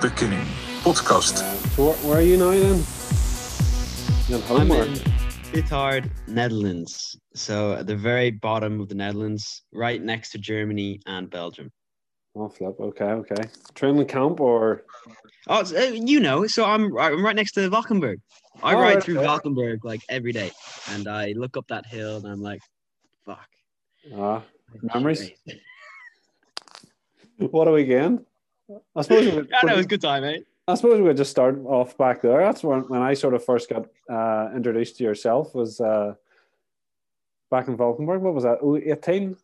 beginning podcast. So where, where are you now then? You're in I'm Hulmar. in Sittard, Netherlands. So at the very bottom of the Netherlands, right next to Germany and Belgium. Oh, flip. Okay, okay. Training camp or? Oh, it's, uh, you know, so I'm I'm right next to Valkenburg. I Oh, ride right, through okay. Valkenburg like every day, and I look up that hill and I'm like, fuck. Ah, memories. Great. What a weekend. I suppose we would, Yeah, no, it was a good time, eh? I suppose we would just start off back there. That's when, when I sort of first got uh, introduced to yourself was uh, back in Valkenburg. What was that? Oh, 18?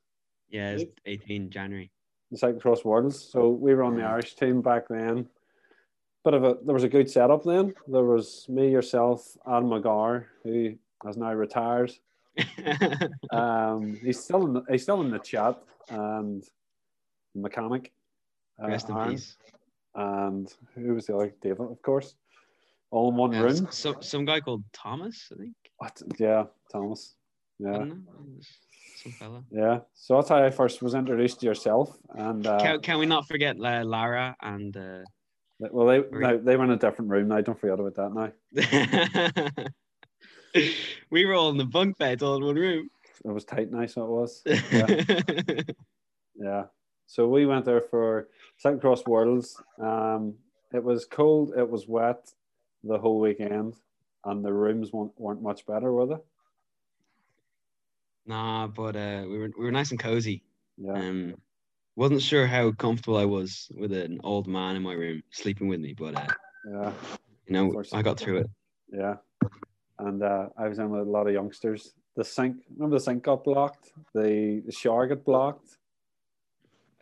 Yeah, it's 18 January. the Cyclocross Worlds. So we were on the Irish team back then. Bit of a there was a good setup then. There was me, yourself, Adam McGar, who has now retired. Um, he's still in the, he's still in the chat and mechanic. Uh, Rest in Aaron, peace. And who was the other? David, of course. All in one Yeah, room. s- some some guy called Thomas, I think. What? Yeah, Thomas. Yeah. Some fella. yeah. So that's how I first was introduced to yourself. And uh, Can, can we not forget uh, Lara and uh, well, they no, they were in a different room now. Don't forget about that now. we were all in the bunk beds all in one room. It was tight, nice. So it was. Yeah. Yeah. So we went there for Cyclocross Worlds. Um, it was cold, it was wet the whole weekend, and the rooms weren't, weren't much better, were they? nah, but uh, we were we were nice and cozy. Yeah. Um, wasn't sure how comfortable I was with an old man in my room sleeping with me, but uh, Yeah. you know. I got through it. Yeah. And uh, I was in with a lot of youngsters. The sink, remember the sink got blocked? The, the shower got blocked.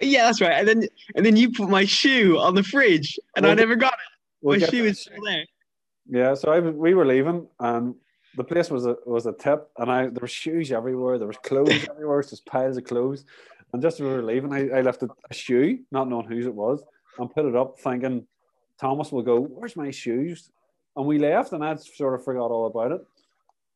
Yeah, that's right. And then and then you put my shoe on the fridge, and I Well, never got it. We'll My shoe to is still there. Yeah, so I we were leaving, and the place was a was a tip, and I there were shoes everywhere, there was clothes everywhere, just piles of clothes, and just as we were leaving, I, I left a, a shoe, not knowing whose it was, and put it up, thinking Thomas will go, "Where's my shoes?" And we left, and I sort of forgot all about it,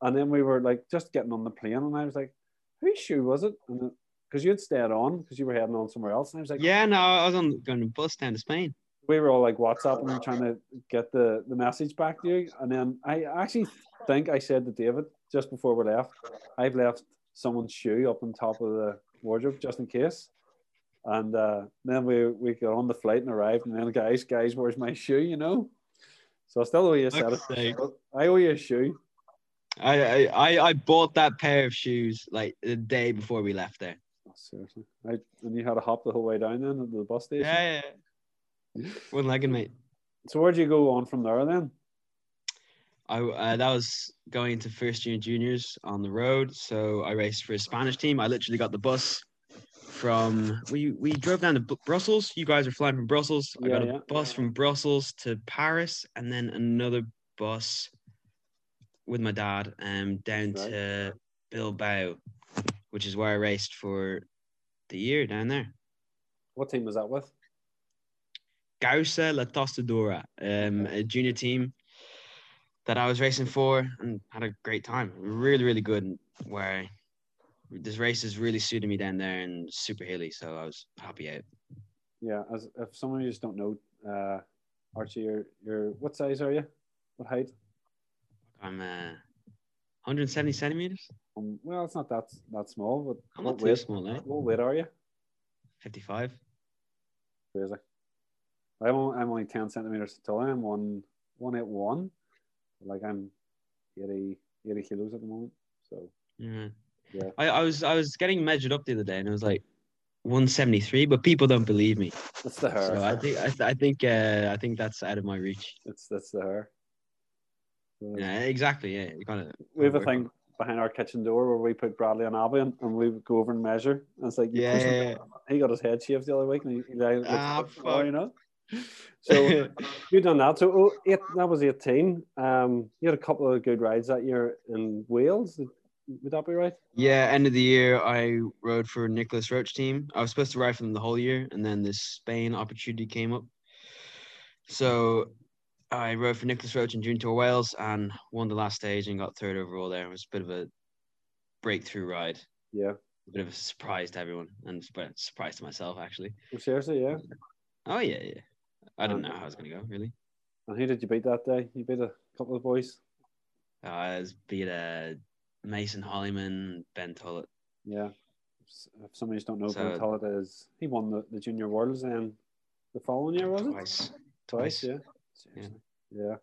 and then we were like just getting on the plane, and I was like, "Whose shoe was it?" And because you had stayed on because you were heading on somewhere else, and I was like, Yeah, no, I was on going to bus down to Spain. we were all like WhatsApping and trying to get the, the message back to you. And then I actually think I said to David just before we left, I've left someone's shoe up on top of the wardrobe just in case. And uh, then we, we got on the flight and arrived, and then guys, guys, where's my shoe? You know. So I still owe you a set of. I owe you a shoe. I I I bought that pair of shoes like the day before we left there. Seriously, I, and you had to hop the whole way down then to the bus station. Yeah, yeah. One legged mate. So where'd you go on from there then? I uh, that was going into first year juniors on the road. So I raced for a Spanish team. I literally got the bus from we we drove down to Brussels. You guys are flying from Brussels. I got a Yeah, yeah. bus from Brussels to Paris, and then another bus with my dad um down Right. to Bilbao, which is where I raced for the year down there. What team was that with? Gausa La Tostadora, um, a junior team that I was racing for and had a great time. Really, really good. Where this race is really suited me down there and super hilly, so I was happy out. Yeah, as if some of you just don't know, uh, Archie, you're, you're what size are you? What height? I'm uh, 170 centimeters. Um, well, it's not that that small, but I'm what not too weight? small, eh? What weight are you? 55. Crazy. I'm only, I'm only ten centimeters tall. I'm one one eight one. Like I'm 80, 80 kilos at the moment. So Yeah. Yeah. I, I was I was getting measured up the other day and it was like 173, but people don't believe me. that's the hair. So I think I, th- I think uh, I think that's out of my reach. That's that's the hair. Yeah, exactly. Yeah, you gotta. We have a thing behind our kitchen door where we put Bradley and Abby in, and we would go over and measure. And it's like you Yeah, yeah, he got his head shaved the other week, and he, he like, Ah, you know. So you done that. So oh, eight, that was eighteen. Um, you had a couple of good rides that year in Wales. Would that be right? Yeah, end of the year, I rode for Nicolas Roche team. I was supposed to ride for them the whole year, and then this Spain opportunity came up. So I rode for Nicolas Roche in June Tour Wales and won the last stage and got third overall there. It was a bit of a breakthrough ride, Yeah. a bit of a surprise to everyone, and surprise to myself actually. Oh, seriously, yeah. Oh yeah, yeah. I didn't know how it was going to go, really. And who did you beat that day? You beat a couple of boys. Uh, I was beat uh, Mason Hollyman, Ben Tullett. Yeah. If some of you don't know, So- Ben Tullett is he won the, the junior worlds and the following year was it? Twice. Twice, Twice. yeah. Seriously. Yeah.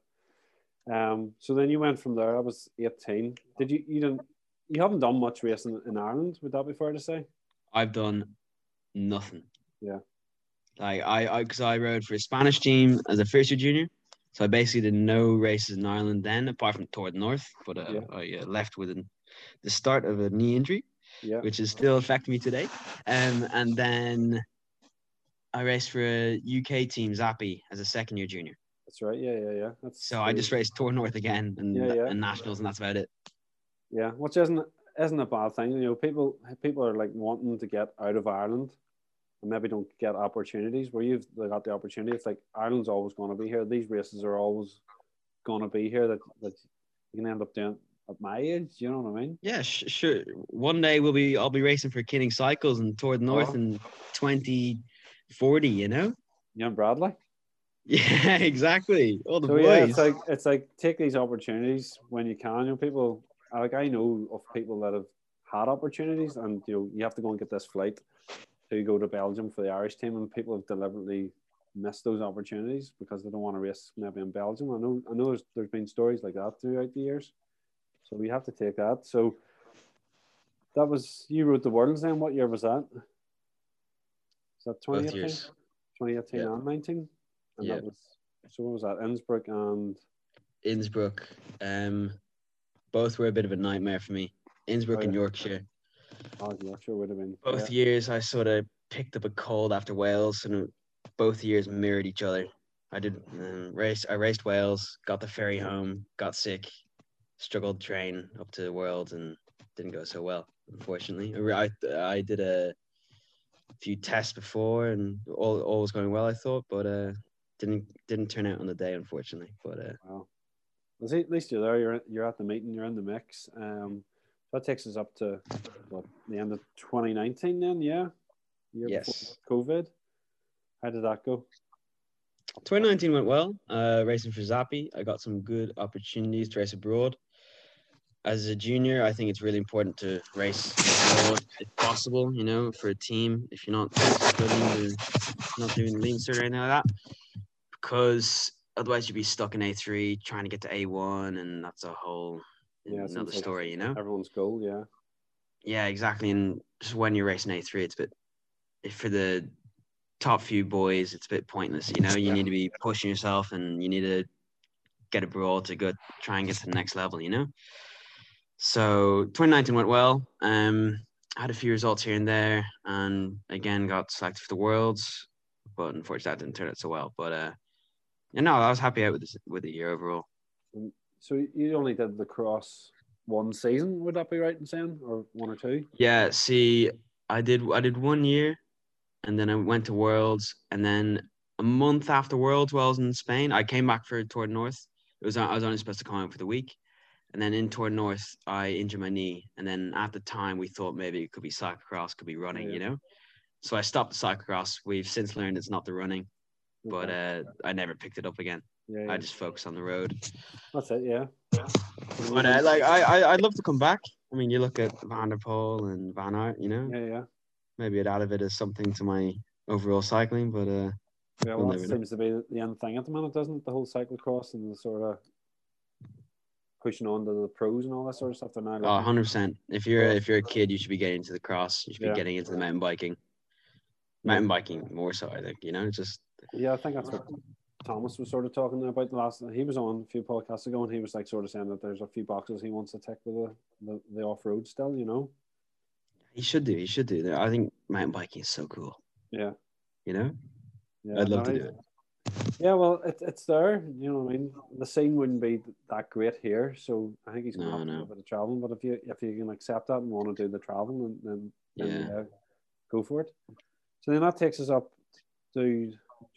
Um. So then you went from there. I was eighteen. Did you? You didn't. You haven't done much racing in Ireland. Would that be fair to say? I've done nothing. Yeah. Like I, I, because I rode for a Spanish team as a first year junior, so I basically did no races in Ireland then, apart from toward North. But uh, Yeah. I uh, left with an, the start of a knee injury, Yeah. which is still affecting me today. Um, and then I raced for a UK team, Zappi, as a second year junior. That's right. Yeah. Yeah. Yeah. That's So I just raced Tour North again and, Yeah, yeah. and nationals, and that's about it. Yeah, which isn't isn't a bad thing. You know, people people are like wanting to get out of Ireland and maybe don't get opportunities where you've got the opportunity. It's like Ireland's always going to be here. These races are always going to be here. That that you can end up doing at my age. You know what I mean? Yeah, sh- sure. One day we'll be I'll be racing for Kinning Cycles and Tour North Oh. in 2040. You know? You and Bradley. Yeah, exactly. All the So boys. yeah, it's like it's like take these opportunities when you can. You know, people like I know of people that have had opportunities, and you know you have to go and get this flight to go to Belgium for the Irish team, and people have deliberately missed those opportunities because they don't want to risk maybe in Belgium. I know I know there's, there's been stories like that throughout the years, so we have to take that. So that was you wrote the worlds then. What year was that? Is that Both 2018? years. 2018 Yeah. and 19? And Yeah. that was so what was that? Innsbruck and Innsbruck. Um, both were a bit of a nightmare for me. Innsbruck Oh, and yeah. Yorkshire. Oh, Yorkshire would have been. Both yeah. years I sort of picked up a cold after Wales, and both years mirrored each other. I did um, race. I raced Wales, got the ferry home, got sick, struggled to train up to the world, and didn't go so well. Unfortunately, I I did a few tests before, and all all was going well. I thought, but uh, didn't didn't turn out on the day, unfortunately. But uh, Wow. Well, see, at least you're there. You're you're at the meeting. You're in the mix. Um, that takes us up to what the end of 2019. Then, yeah. Year Yes. COVID. How did that go? 2019 went well. Uh, racing for Zappi, I got some good opportunities to race abroad. As a junior, I think it's really important to race abroad if possible. You know, for a team, if you're not studying or not doing lean cert or anything like that, because otherwise you'd be stuck in A3 trying to get to A1, and that's a whole Yeah, another story. You know. Everyone's goal. Yeah. Yeah, exactly. And just when you're racing A3, it's a bit if for the top few boys, it's a bit pointless. You know, you need to be pushing yourself and you need to get abroad to go try and get to the next level. You know. So 2019 went well. Um, I had a few results here and there, and again got selected for the worlds, but unfortunately that didn't turn out so well. But uh, you know, I was happy out with this with the year overall. Mm. So you only did the cross one season. Would that be right in saying, or one or two? Yeah, see, I did I did one year, and then I went to Worlds, and then a month after Worlds, while I was in Spain, I came back for Tour North. It was I was only supposed to come out for the week, and then in Tour North, I injured my knee, and then at the time we thought maybe it could be cyclocross, could be running, Yeah. you know. So I stopped the cyclocross. We've since learned it's not the running, but uh, I never picked it up again. yeah, yeah. I just focus on the road. that's it. Yeah. But uh, like I, I I'd love to come back. I mean, you look at Van der Poel and Van Aert, you know. yeah, yeah. maybe it added it as something to my overall cycling, but uh, Yeah, We'll well, that never know. seems to be the end thing at the moment, doesn't it? The whole cyclocross and the sort of pushing on to the pros and all that sort of stuff. They're now oh, 100 percent. If you're Well- if you're a kid, you should be getting into the cross. You should be Yeah. getting into the mountain biking. Mountain biking more so, I think. You know, just Yeah, I think that's what um, Thomas was sort of talking about the last. He was on a few podcasts ago, and he was like sort of saying that there's a few boxes he wants to tick with the, the, the off road still. You know. he should do. He should do. That. I think mountain biking is so cool. Yeah. You know, Yeah, I'd love no, to do it. Yeah, well, it, it's there. You know what I mean? The scene wouldn't be that great here, so I think he's going to No, have to do no. a bit of traveling. But if you if you can accept that and want to do the traveling, then, then, then Yeah. yeah, go for it. So then that takes us up to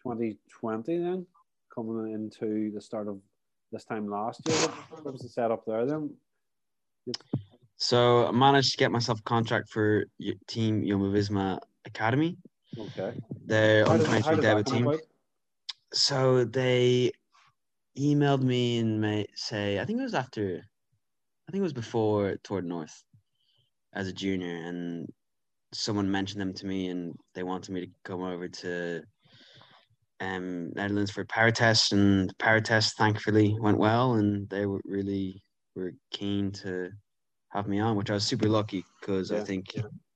2020 then, coming into the start of this time last year. What, was the setup there then? So I managed to get myself a contract for Team Jumbo Visma Academy. Okay. They're on did, how 23 did debut team. about? so they emailed me and may say I think it was after, I think it was before Toward North, as a junior, and someone mentioned them to me, and they wanted me to come over to um Netherlands for power test, and power test thankfully went well, and they were really were keen to have me on, which I was super lucky because I Yeah, think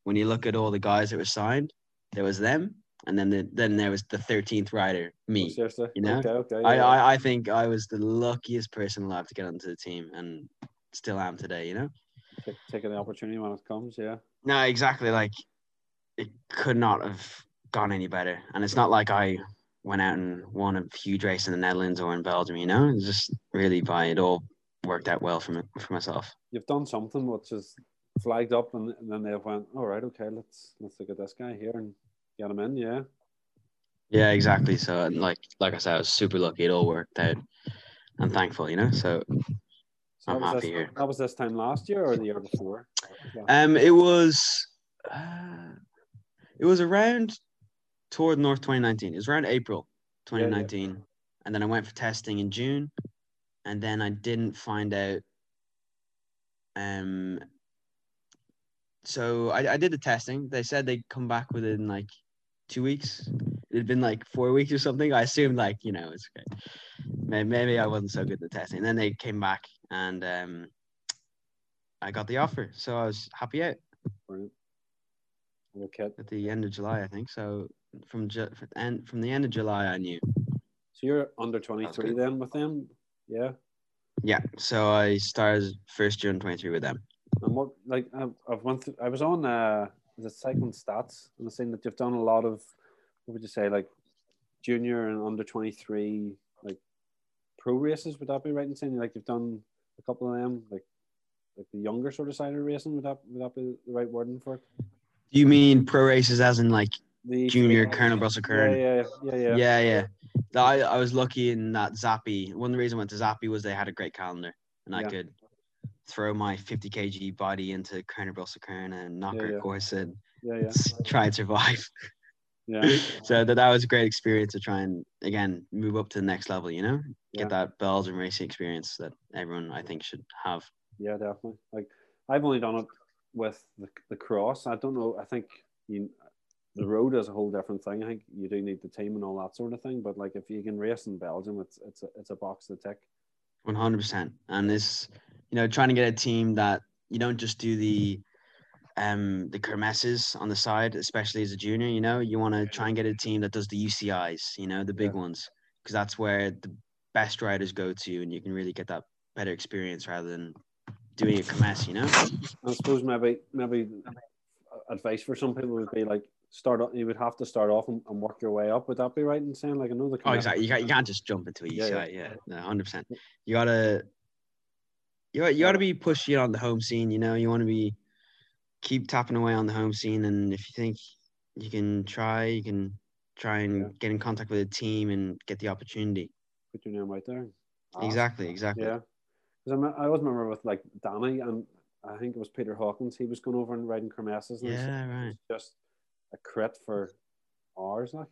when you look at all the guys that were signed, there was them, and then the, then there was the thirteenth rider, Oh, me. seriously. you know? Okay. Okay. I, yeah. I I think I was the luckiest person alive to get onto the team, and still am today. You know. Take, taking the opportunity when it comes. Yeah. No, exactly. Like it could not have gone any better, and it's not like I went out and won a huge race in the Netherlands or in Belgium. You know, it's just really by it all worked out well for me, for myself. You've done something which is flagged up, and, and then they went, all right, okay, let's let's look at this guy here and get him in. Yeah. Yeah, exactly. So, like like I said, I was super lucky. It all worked out. I'm thankful, you know. So, So I'm that was happy this, here. That was this time last year or the year before? Um, it was, uh, it was around toward North 2019. It was around April Yeah, yeah. 2019, and then I went for testing in June, and then I didn't find out. Um. So I, I did the testing. They said they'd come back within like two weeks. It had been like four weeks or something. I assumed like you know it's okay. Maybe, maybe I wasn't so good at the testing. And then they came back and um, I got the offer. So I was happy out at the end of July, I think. So from and from the end from the end of July, I knew. So you're under 23 good. then with them? Yeah. Yeah. So I started first in 23 with them. And what, like, I've, I've went through, I was on uh, the cycling stats and I've seen that you've done a lot of, what would you say, like junior and under 23, like pro races. Would that be right in saying? Like, you've done a couple of them, like, like the younger sort of side of racing. Would that, would that be the right wording for it? Do you mean pro races as in like The junior Kuurne Brussels Yeah, Kuurne? yeah, yeah, yeah. Yeah, yeah. Th- I, I was lucky in that Zappi. One of the reasons I went to Zappi was they had a great calendar and I Yeah. could throw my 50 kg body into Kuurne Brussels Kuurne and knock Yeah, her yeah. course and yeah, yeah, try and survive. yeah. so that, that was a great experience to try and again move up to the next level, you know, Yeah. get that Belgian racing experience that everyone I think should have. Yeah, definitely. Like I've only done it with the, the cross. I don't know. I think you, the road is a whole different thing. I think you do need the team and all that sort of thing. But like if you can race in Belgium, it's it's a, it's a box to tick. One hundred percent, and this, you know, trying to get a team that you don't just do the, um, the kermesses on the side, especially as a junior. You know, you want to try and get a team that does the UCIs. You know, the big Yeah. ones, because that's where the best riders go to, and you can really get that better experience rather than doing a kermesse. You know. I suppose maybe maybe advice for some people would be like start. You would have to start off and, and work your way up. Would that be right in saying like I know the Oh, exactly. You can't, you can't just jump into a Yeah, yeah. Yeah, hundred percent. You gotta, you you gotta be pushing on the home scene. You know, you want to be keep tapping away on the home scene, and if you think you can try, you can try and Yeah. get in contact with a team and get the opportunity. put your name right there. Exactly, exactly. Yeah, because I, I always remember with like Danny and I think it was Peter Hawkins. He was going over and riding kermesses. And Yeah, right. just a crit for hours, like.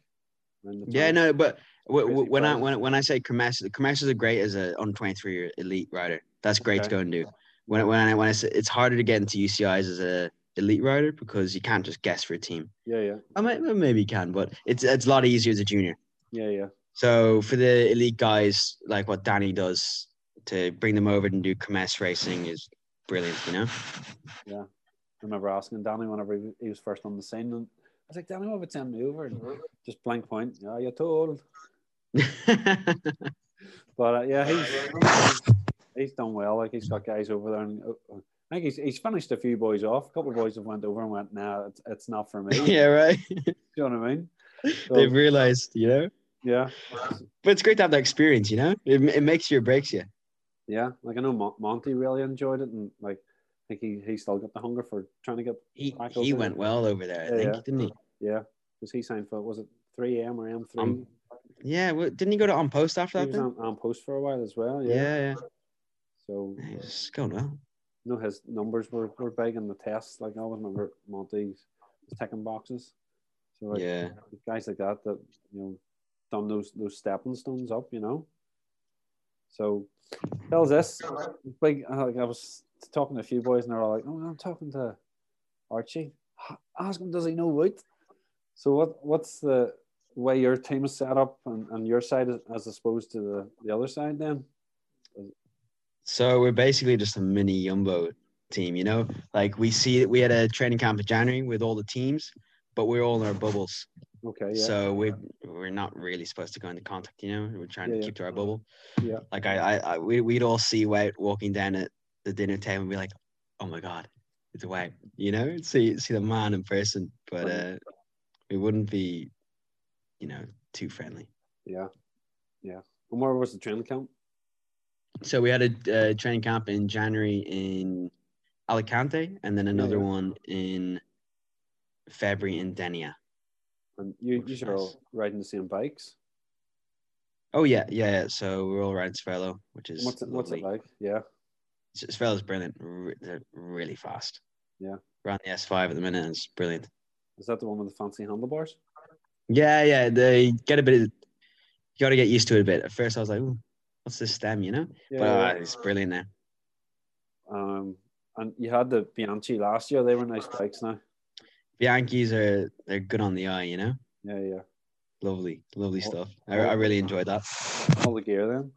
Yeah, no, but w- when I when, when I say kermesse, the is great as a on twenty three elite rider. That's great to go and do. When when I when I say it's harder to get into UCIs as a elite rider because you can't just guess for a team. Yeah, yeah, I mean, maybe you can, but it's it's a lot easier as a junior. yeah, yeah. So for the elite guys, like what Danny does to bring them over and do kermesse racing is brilliant. You know. Yeah, I remember asking Danny whenever he, he was first on the scene, and was like, Danny, what would send me over? And just blank point. Yeah, you're told. But uh, yeah, he's he's done well. Like he's got guys over there, and uh, I think he's, he's finished a few boys off. A couple of boys have went over and went, "Nah, it's, it's not for me." yeah, right. you know what I mean? So, They've realized, you know. yeah, But it's great to have that experience, you know. It, it makes you or breaks you. yeah. Like I know Mon- Monty really enjoyed it, and like I think he he still got the hunger for trying to get He Back he went there. well over there, I Yeah, think, yeah. didn't he? yeah because he signed for was it three M or M three? Um, Yeah, well, didn't he go to on post after he that? was on, on post for a while as well. Yeah, Yeah. yeah. So He was going well. you know his numbers were, were big in the tests. Like I always remember Monty's ticking boxes. So like Yeah. guys like that that you know done those those stepping stones up, you know. So tell us this. Big like I was talking to a few boys and they're all like, Oh, I'm talking to Archie. Ask him does he know Wout? So what what's the way your team is set up and, and your side as opposed to the, the other side then? So we're basically just a mini Jumbo team, you know. Like we see we had a training camp in January with all the teams, but we're all in our bubbles. Okay. Yeah. So we we're not really supposed to go into contact, you know. We're trying Yeah, to yeah. keep to our bubble. Yeah. Like I, I, I we we'd all see Wout walking down at the dinner table and be like, "Oh my god, it's Wout," you know. See see the man in person, but uh, we wouldn't be, you know, too friendly. yeah. Yeah. And where was the training camp? So we had a uh, training camp in January in Alicante, and then another yeah. one in February in Denia. And you you are all riding the same bikes. Oh yeah, yeah. yeah. So we're all riding Cervélo, which is What's it what's it like? Yeah. S- Cervélo's brilliant. They're really fast. Yeah. We're on the S5 at the minute, and it's brilliant. Is that the one with the fancy handlebars? Yeah, yeah. They get a bit. Of, you got to get used to it a bit. At first, I was like, Ooh, "What's this stem?" You know, Yeah. but uh, it's brilliant now. Um, and you had the Bianchi last year. They were nice bikes now. Bianchis are they're good on the eye. You know, Yeah, yeah. lovely, lovely Oh, stuff. I. I really enjoyed that. All the gear then.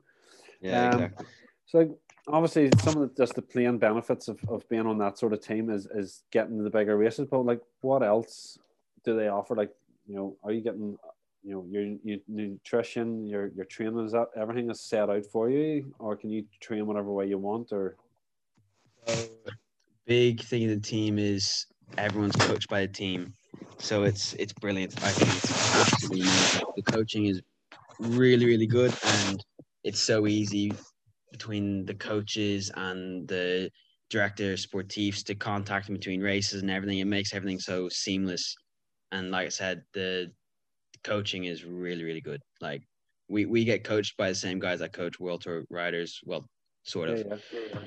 Yeah, Um, exactly. So obviously, some of the, just the plain benefits of, of being on that sort of team is is getting to the bigger races. But like, what else do they offer? Like, you know, are you getting, you know, your, your nutrition, your your training is that everything is set out for you, or can you train whatever way you want? Or big thing of the team is everyone's coached by a team, so it's it's brilliant. I think it's absolutely amazing. The coaching is really really good, and it's so easy between the coaches and the director sportifs to contact in between races and everything. It makes everything so seamless. And like I said, the coaching is really really good. Like we we get coached by the same guys that coach World Tour riders. Well, sort of yeah, yeah.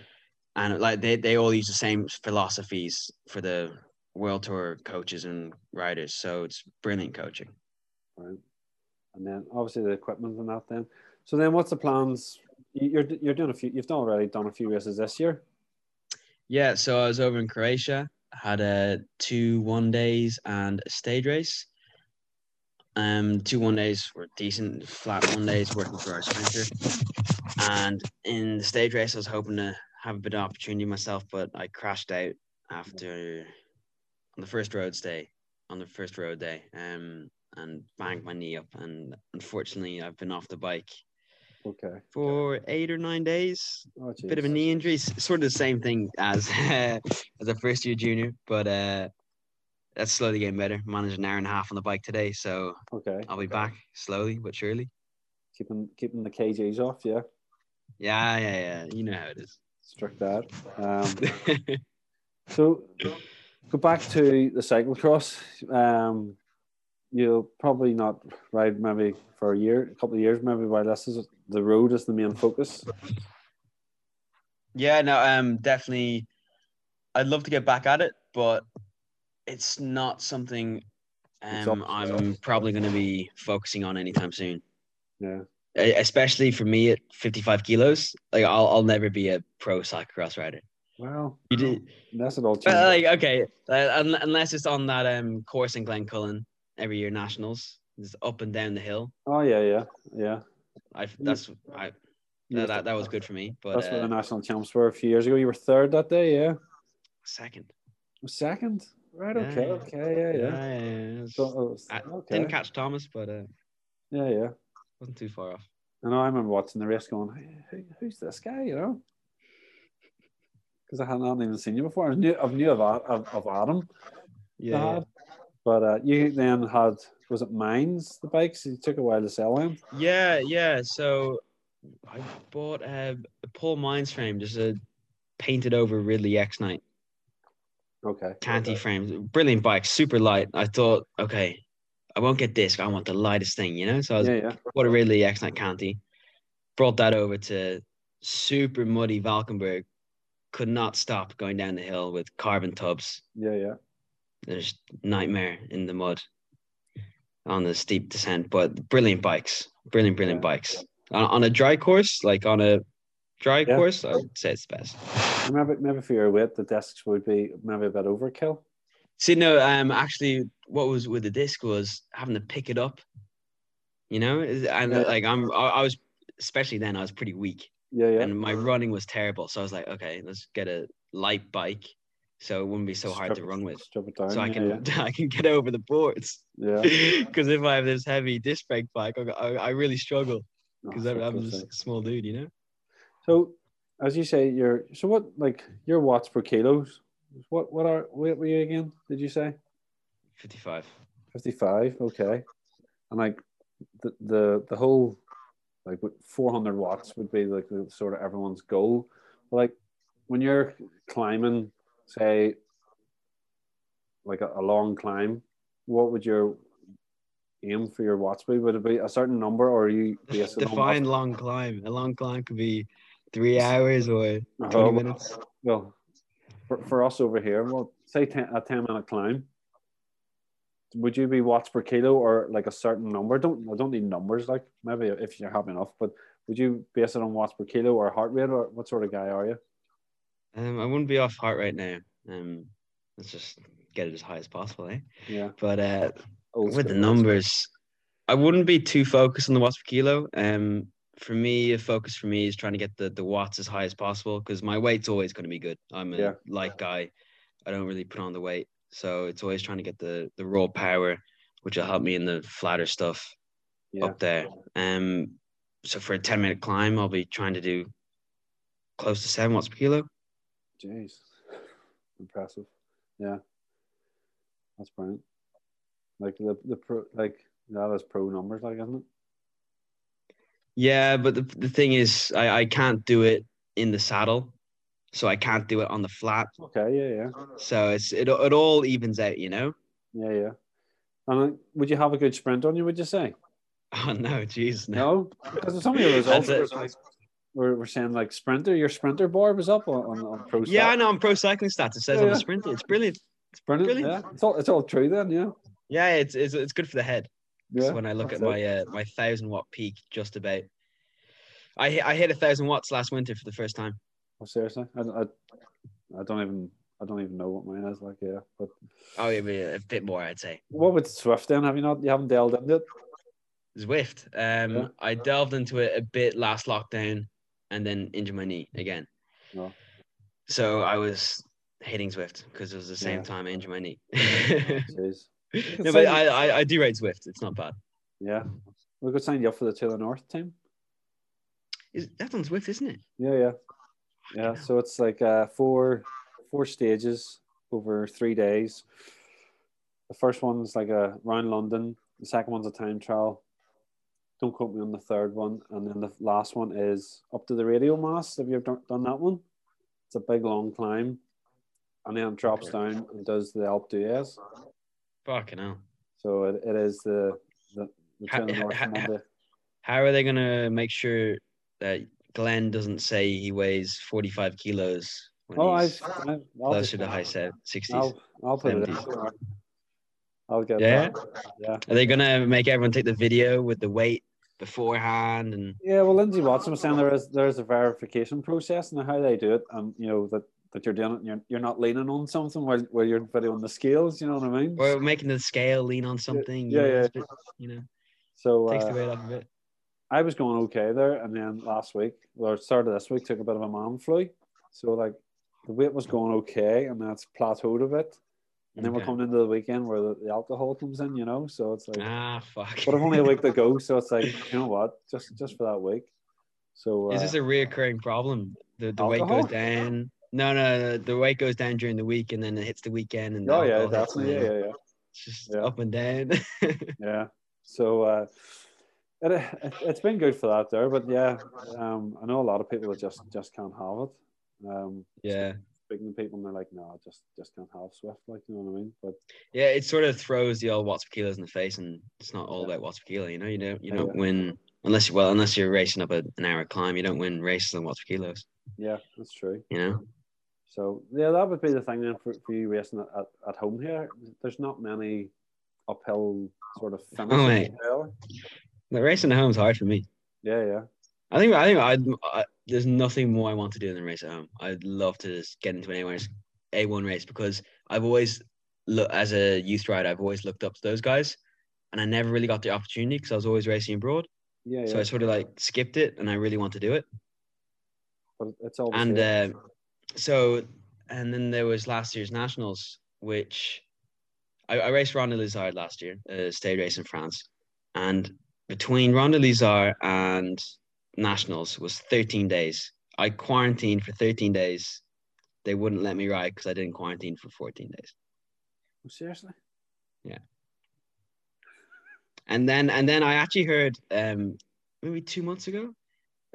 and like they, they all use the same philosophies for the world tour coaches and riders so it's brilliant coaching right. And then obviously the equipment and that. Then, so then what's the plans? You- You're you're doing a few. You've done already done a few races this year. yeah so i was over in croatia had a two one days and a stage race um two one days were decent flat one days working for our sprinter and in the stage race i was hoping to have a bit of opportunity myself but i crashed out after on the first road stay on the first road day um and banged my knee up and unfortunately i've been off the bike Okay. for eight or nine days Oh, bit of a knee injury sort of the same thing as as a first year junior but uh that's slowly getting better managed an hour and a half on the bike today so Okay. i'll be back slowly but surely Keeping keeping the kgs off. Yeah. yeah yeah yeah you know how it is Struck that. Um, So go back to the cyclocross. Um, you'll probably not ride maybe for a year, a couple of years, maybe while this is the road is the main focus. Yeah, no, um, definitely. I'd love to get back at it, but it's not something um, I'm probably going to be focusing on anytime soon. Yeah. Especially for me at 55 kilos, like I'll I'll never be a pro cyclocross rider. Well, You did, that's an all. but like okay, uh, un- unless it's on that um course in Glencullen every year nationals, it's up and down the hill. oh yeah, yeah, yeah. I that's I were that, that, was good for me. But That's where the uh, national champs were a few years ago. You were third that day, yeah. second, Second, right? Okay, yeah. okay, yeah, yeah. yeah, yeah, So, it I okay, Didn't catch Thomas, but uh, yeah, yeah. wasn't too far off. I know. I remember watching the race, going, "Hey, who, "Who's this guy?" You know, because I hadn't even seen you before. I knew, I knew of, of, of Adam, Yeah. But uh, you then had was it mines the bikes? It took a while to sell them. yeah, yeah. So I bought a, a Paul Mines frame, just a painted over Ridley X Night Okay, canty okay. frame, brilliant bike, super light. I thought, okay, I won't get disc. I want the lightest thing, you know. So I was Yeah, yeah. bought a Ridley X Night canty, brought that over to super muddy Valkenburg. Could not stop going down the hill with carbon tubs. Yeah, yeah. There's nightmare in the mud. on the steep descent, but brilliant bikes, brilliant, brilliant bikes. On, on a dry course, like on a dry Yeah. course, I'd say it's the best. Maybe maybe for your weight, the discs would be maybe a bit overkill. See, no, um, actually, what was with the disc was having to pick it up. You know, and Yeah. like I'm, I, I was, especially then, I was pretty weak, Yeah, yeah. and my running was terrible. So I was like, okay, let's get a light bike, so it wouldn't be so hard Strip to run with. Down. So I can, yeah. I can get over the boards. yeah. Because if I have this heavy disc brake bike, I, I, I really struggle because Oh, I'm, for I'm God's just a small dude, you know. So, as you say, you're so what like your watts per kilos? What what are what were you again? Did you say Fifty-five. fifty five? Okay, and like the the the whole like four hundred watts would be like the sort of everyone's goal. Like when you're climbing, say like a, a long climb, what would your aim for your watts be? Would it be a certain number, or are you based it on Define long climb. A long climb could be three hours or what- twenty minutes. Well, for, for us over here, well, say 10, a 10 minute climb, would you be watts per kilo or like a certain number? Don't I don't need numbers, like maybe if you're happy enough, but would you base it on watts per kilo or heart rate or what sort of guy are you? Um, I wouldn't be off heart right now. Um, let's just get it as high as possible, eh? Yeah. But uh, Old with the numbers, I wouldn't be too focused on the watts per kilo. Um, for me, a focus for me is trying to get the, the watts as high as possible because my weight's always going to be good. I'm a Yeah. light guy. I don't really put on the weight, so it's always trying to get the the raw power, which will help me in the flatter stuff Yeah. up there. Um, so for a ten minute climb, I'll be trying to do close to seven watts per kilo. Jeez. Impressive. Yeah. That's brilliant. Like the the pro like that is pro numbers, like isn't it? Yeah, but the, the thing is, I, I can't do it in the saddle, so I can't do it on the flat. Okay, yeah, yeah. So it's it it all evens out, you know. Yeah, yeah. And would you have a good sprint on you, would you say? Oh no, jeez, no. No, because some of your results That's were, were, saying like sprinter, your sprinter bar was up on, on, on pro. Yeah, Stat. I know. On pro cycling stats, it says Yeah, on yeah. the sprinter. It's brilliant. it's brilliant. brilliant. Yeah, it's all it's all true then. Yeah, Yeah, it's it's, it's good for the head. yeah. when I look at it. my uh, my thousand watt peak, just about. I hit, I hit a thousand watts last winter for the first time. Oh, seriously, I, I, I don't even I don't even know what mine is like. Yeah, but Oh, yeah, but a bit more, I'd say. what with Zwift then? Have you not? You haven't delved into it? Zwift. Um, Yeah. I delved into it a bit last lockdown, and then injured my knee again. No. So I was hitting Zwift because it was the same Yeah. time I injured my knee. No, but I, I I do rate Zwift. It's not bad. Yeah, we could sign you up for the the North team. Is that's on Zwift, isn't it? Yeah, yeah, yeah. So it's like uh, four four stages over three days. The first one's like a round London. The second one's a time trial. Don't quote me on the third one, and then the last one is up to the radio mast. Have you ever done- that one? It's a big long climb, and then it drops down and does the Alpe d'Huez. Fucking hell. So it, it is the the, the Ha- To the North ha- ha- How are they gonna make sure that Glenn doesn't say he weighs forty five kilos when Oh, he's I've, I've closer to high set sixties? I'll I'll put it in. 70s. I'll get Yeah? that. Yeah. Are they gonna make everyone take the video with the weight beforehand and Yeah, well, Lindsay Watson was saying there is there is a verification process and how they do it, and you know that that you're doing it, you're, you're not leaning on something while, while you're videoing the scales. You know what I mean? or making the scale lean on something? yeah, you know, yeah. it's a bit- you know, So takes the uh, weight off a bit. I was going okay there, and then last week, or start of this week, took a bit of a man flu. So like the weight was going okay, and that's plateaued a bit. And then we're coming into the weekend where the, the alcohol comes in, you know. So it's like, Ah, fuck. but I've only a week to go, so it's like, you know what, just just for that week. So Is uh, this a reoccurring problem? The the weight goes down. No, no, no, the weight goes down during the week, and then it hits the weekend, and oh yeah, alcohol definitely, yeah, yeah, yeah. It's just Yeah. up and down. Yeah. So uh, it, it, it's been good for that there, but yeah, um, I know a lot of people that just just can't have it. Um, yeah, speaking to people and they're like, no, I just just can't have Zwift, like you know what I mean? But yeah. It sort of throws the old watts kilos in the face, and it's not all about watts kilo. You know, you don't you don't yeah. win unless you well unless you're racing up a, an hour climb. You don't win races on watts kilos. yeah, that's true. You know. So yeah, that would be the thing then for, for you racing at, at, at home here. There's not many uphill sort of finish. Oh, mate. The racing at home is hard for me. Yeah, yeah. I think I think I'd, I there's nothing more I want to do than race at home. I'd love to just get into an A1 A1 race because I've always look as a youth rider. I've always looked up to those guys, and I never really got the opportunity because I was always racing abroad. Yeah, yeah. So I sort of like skipped it, and I really want to do it. but it's all And uh, so, and then there was last year's nationals, which I, I raced Ronde de l'Isard last year, a stage race in France, and between Ronde de l'Isard and nationals was 13 days. I quarantined for 13 days. They wouldn't let me ride because I didn't quarantine for 14 days. Seriously? Yeah. And then and then I actually heard um maybe two months ago.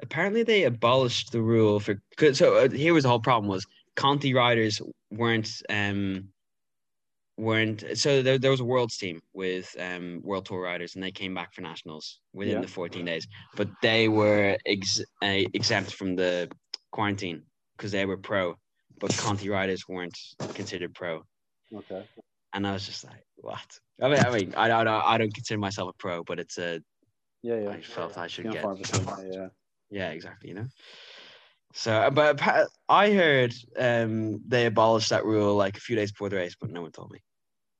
Apparently they abolished the rule for so uh, here was the whole problem was Conti riders weren't um weren't so there, there was a world's team with um world tour riders and they came back for nationals within Yeah. the 14 days but they were ex- uh, exempt from the quarantine because they were pro but Conti riders weren't considered pro Okay. and I was just like what I mean I mean I don't I don't consider myself a pro but it's a Yeah, yeah. I felt I should get. yeah. Yeah, exactly. You know. So, but I heard um, they abolished that rule like a few days before the race, but no one told me.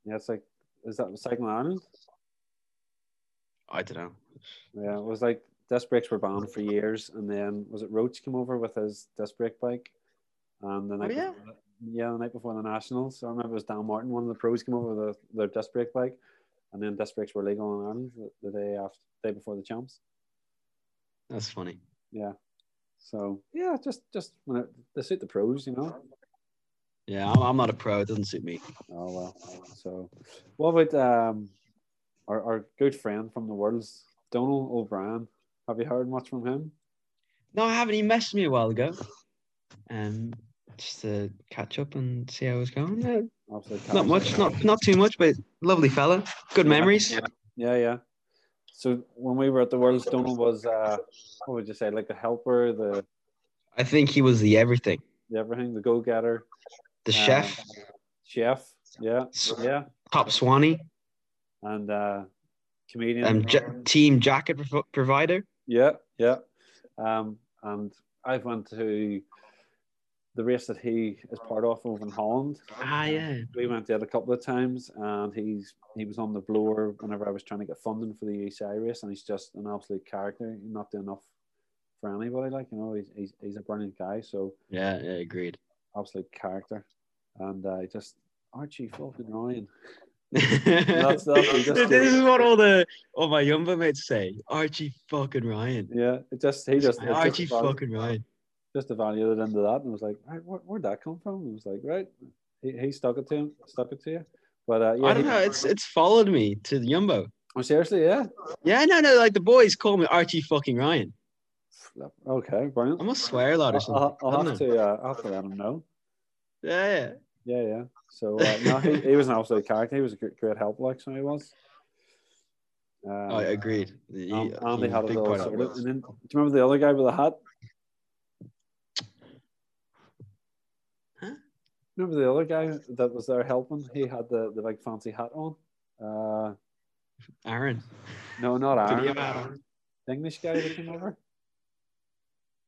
Yeah, it's like, is that Cycling Ireland? I don't know. Yeah, it was like disc brakes were banned for years, and then was it Roche came over with his disc brake bike, and the oh, night yeah? before, yeah, the night before the nationals. I remember it was Dan Martin, one of the pros, came over with their disc brake bike, and then disc brakes were legal in Ireland the, the day after, day before the champs. That's funny. Yeah, so yeah, just just when it, they suit the pros, you know. Yeah, I'm, I'm not a pro. It doesn't suit me. Oh well. So, what about um, our our good friend from the world's Donald O'Brien? Have you heard much from him? No, I haven't. He messaged me a while ago. Um, just to catch up and see how it's going. Yeah, not much, not not too much, but lovely fella. Good memories. Yeah, yeah. So when we were at the Worlds, Donald was uh, what would you say, like the helper, the, I think he was the everything. the everything, the go The chef, chef. Yeah, yeah, top Swanee, and uh, comedian. um, ja- team jacket prov- provider. Yeah, yeah. Um, and I've went to the race that he is part of over in Holland. Ah, yeah. We went there a couple of times, and he's he was on the blower whenever I was trying to get funding for the UCI race, and he's just an absolute character. He's not doing enough for anybody. Like you know, he's he's, he's a brilliant guy. So Yeah, yeah, agreed. Absolute character, and uh, just Archie fucking Ryan. that's, that's- just this is what all the all my Jumbo mates say. Archie fucking Ryan. Yeah, it just he just, just Archie evalu- fucking Ryan. just evaluated into that, and was like, right, where, where'd that come from? And it was like, right, he, he stuck it to him, stuck it to you. But uh, yeah, I don't he- know. It's it's followed me to the Jumbo. oh, seriously, yeah. Yeah, no, no. Like the boys call me Archie fucking Ryan. Okay, brilliant. I must swear a lot or something. I'll, I'll have know. to uh, I'll have to let him know. Yeah, yeah. Yeah, yeah. So uh, no, he, he was an absolute character. He was a great, great help, like so he was. Um, I agreed. He- and, and they had a of And then, do you remember the other guy with the hat? Huh? Remember the other guy that was there helping? He had the, the big fancy hat on. Uh, Aaron. no, not Aaron. Aaron? The English guy that came over.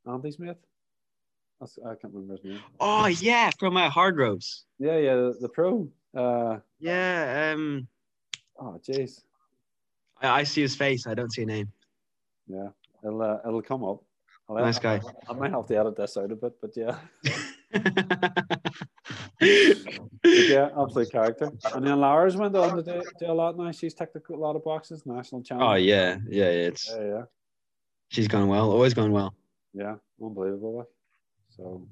Andy's mate. That's, I can't remember his name. Oh yeah, from uh, Hardroves. Yeah, yeah, the, the pro. Uh, Yeah. Um. oh, jeez. I, I see his face. I don't see a name. Yeah, it'll uh, it'll come up. I'll, Nice guy. I might have to edit this out a bit, but yeah, yeah, absolute character. And then Lara's went on to do, do a lot now. She's ticked a lot of boxes, national champion. oh yeah, yeah, yeah. It's yeah, yeah, she's gone well. Always gone well. Yeah, unbelievable. So,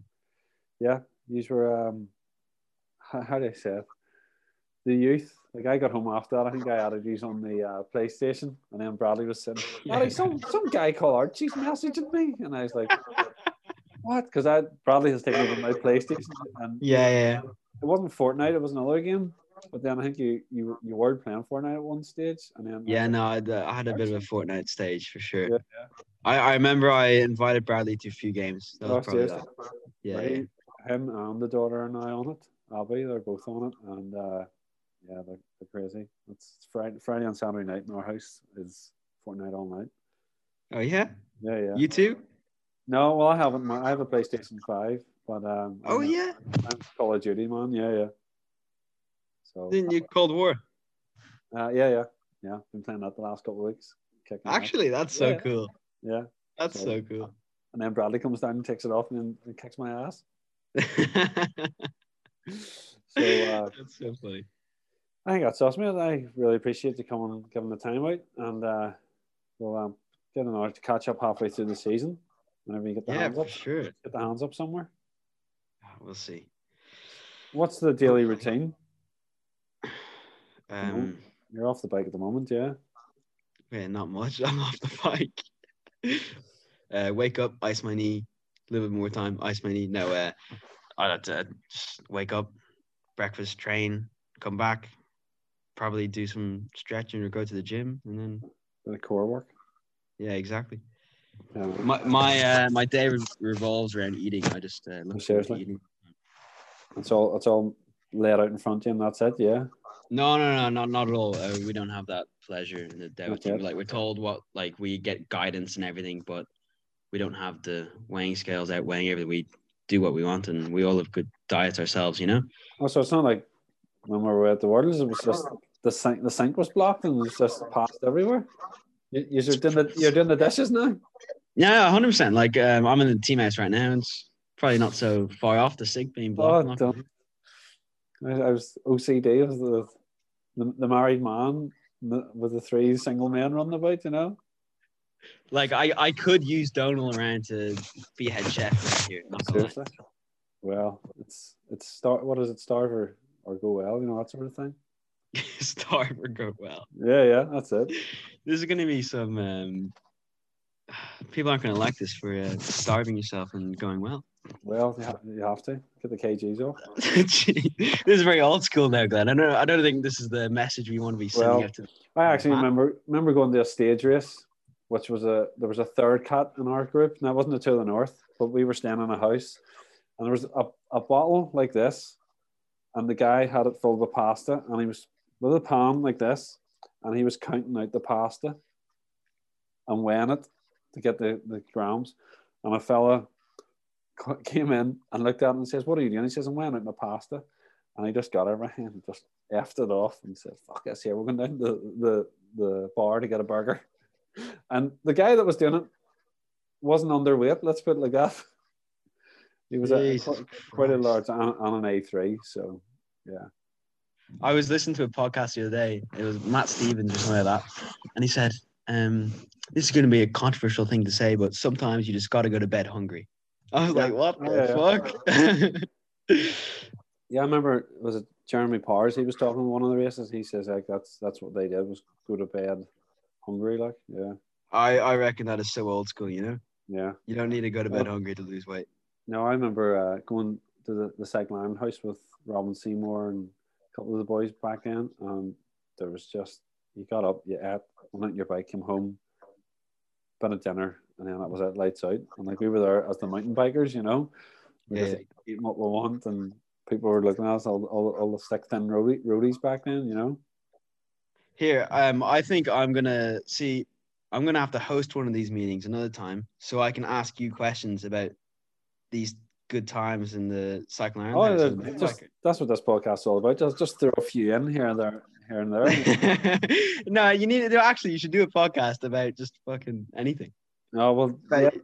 yeah, these were um, how, how do I say it? The youth. Like I got home after that. I think I added these on the uh, PlayStation, and then Bradley was saying, Bradley, some some guy called Archie's messaging me, and I was like, what? Because I Bradley has taken over my PlayStation, and Yeah, yeah. it wasn't Fortnite, it was another game. But then I think you you you were playing Fortnite at one stage, and then Yeah, no, I, I had a bit of a Fortnite stage for sure. Yeah, I, I remember I invited Bradley to a few games. That was probably that. Yeah, Right? yeah. him and the daughter and I on it. Abby, they're both on it, and uh, Yeah, they're, they're crazy. It's Friday, Friday and Saturday night in our house is Fortnite all night. Oh yeah, Yeah, yeah. you too. no, well, I haven't. I have a PlayStation Five, but um. Oh I'm, yeah, I'm Call of Duty man. Yeah, yeah. So didn't you Cold War? uh, yeah, yeah, yeah. Been playing that the last couple of weeks. Actually, that's so Yeah. cool. Yeah. That's So- so cool. And then Bradley comes down and takes it off and then and kicks my ass. So uh, that's so funny. I think that's awesome. mate. I really appreciate you coming and giving the time out, and uh, we'll um, get an hour to catch up halfway through the season. Whenever you get the Yeah, hands up, sure. get the hands up somewhere. We'll see. What's the daily routine? Um, You're off the bike at the moment, yeah. yeah, not much. I'm off the bike. uh, wake up, ice my knee. A little bit more time, ice my knee. No, uh, I had to just wake up, breakfast, train, come back, probably do some stretching or go to the gym, and then The core work. yeah, exactly. Yeah. My my uh, my day re- revolves around eating. I just uh, look Seriously? eating. It's all it's all laid out in front of you, and that's it. Yeah. No, no, no, not not at all. Uh, we don't have that pleasure in the Dev Not team. Like we're told what, like we get guidance and everything, but we don't have the weighing scales out weighing everything. We do what we want, and we all have good diets ourselves. You know. Oh, so it's not like when we were at the Worlds, it was just the sink. The sink was blocked, and it was just passed everywhere. You, you're doing the you're doing the dishes now. Yeah, hundred percent. Like um, I'm in the team house right now. and It's probably not so far off the sink being blocked. Oh, not don't. I, I was OCD of the, the the married man the- with the three single men running about. You know. Like I, I could use Donal around to be head chef here. Lie. Well, it's it's start. What is it? Starve or, or go well. You know that sort of thing. Starve or go well. Yeah, yeah, that's it. This is going to be some um, people aren't going to like this for uh, starving yourself and going well. Well, you have, you have to get the kgs off. This is very old school now, Glenn. I don't. I don't think this is the message we want to be sending Well, out to. I actually remember remember going to a stage race, which was a there was a third cat in our group. Now it wasn't a to the north, but we were staying in a house, and there was a, a bottle like this, and the guy had it filled with pasta, and he was with a palm like this, and he was counting out the pasta, and weighing it to get the the grams, and a fella came in and looked at him and says, "What are you doing?" He says, "I'm weighing out my pasta." And he just got everything and just effed it off and said, fuck this here, we're going down to the, the, the bar to get a burger. And the guy that was doing it wasn't underweight, let's put it like that. He was a, quite, quite a large on, on an A3, so yeah. I was listening to a podcast the other day. It was Matt Stephens or something like that, and he said, um, "This is going to be a controversial thing to say, but sometimes you just got to go to bed hungry." I was Yeah. like, "What Yeah, the fuck?" Yeah, I remember, was it Jeremy Powers? He was talking in one of the races. He says, like, that's that's what they did was go to bed hungry, like, yeah, I I reckon that is so old school. You know, yeah. you don't need to go to bed Well- hungry to lose weight. No, I remember uh, going to the, the Cycling Ireland House with Robin Seymour and a couple of the boys back then. And there was just, you got up, you ate, went out your bike, came home, been at dinner, and then that was it, lights out. And like we were there as the mountain bikers, you know, we Yeah. just eating what we want. And people were looking at us, all, all, all the thick, thin roadie, roadies back then, you know. Here, um, I think I'm gonna see. I'm gonna have to host one of these meetings another time, so I can ask you questions about these good times in the Cycling Ireland. Oh, House as a mountain just, that's what this podcast is all about. Just, just throw a few in here and there, here and there. no, you need to actually. You should do a podcast about just fucking anything. No, well. About,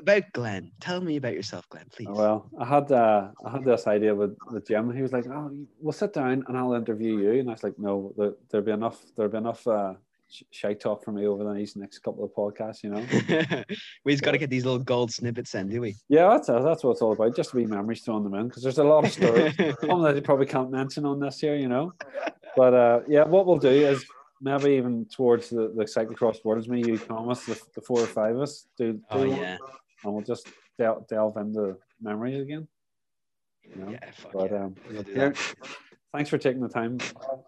about Glenn. Tell me about yourself, Glenn, please. Well, I had uh, I had this idea with with Jim. He was like, "Oh, we'll sit down and I'll interview you." And I was like, "No, there, there'll be enough. There'll be enough uh, shite talk from me over these next couple of podcasts." You know? we just got to get these little gold snippets in, do we? yeah, that's that's what it's all about. Just to be memories throwing them in because there's a lot of stories. That you probably can't mention on this here, you know. But uh, yeah, what we'll do is maybe even towards the, the cyclocross worlds, me, you, Thomas, the, the four or five of us do. do oh one, yeah, and we'll just del- delve into memories again. Yeah. yeah. Fuck But yeah. um, We'll yeah, thanks for taking the time,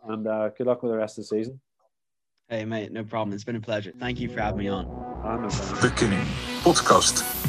and uh, good luck with the rest of the season. Hey mate, no problem. It's been a pleasure. Thank you for having me on. No problem. De Kinning Podcast.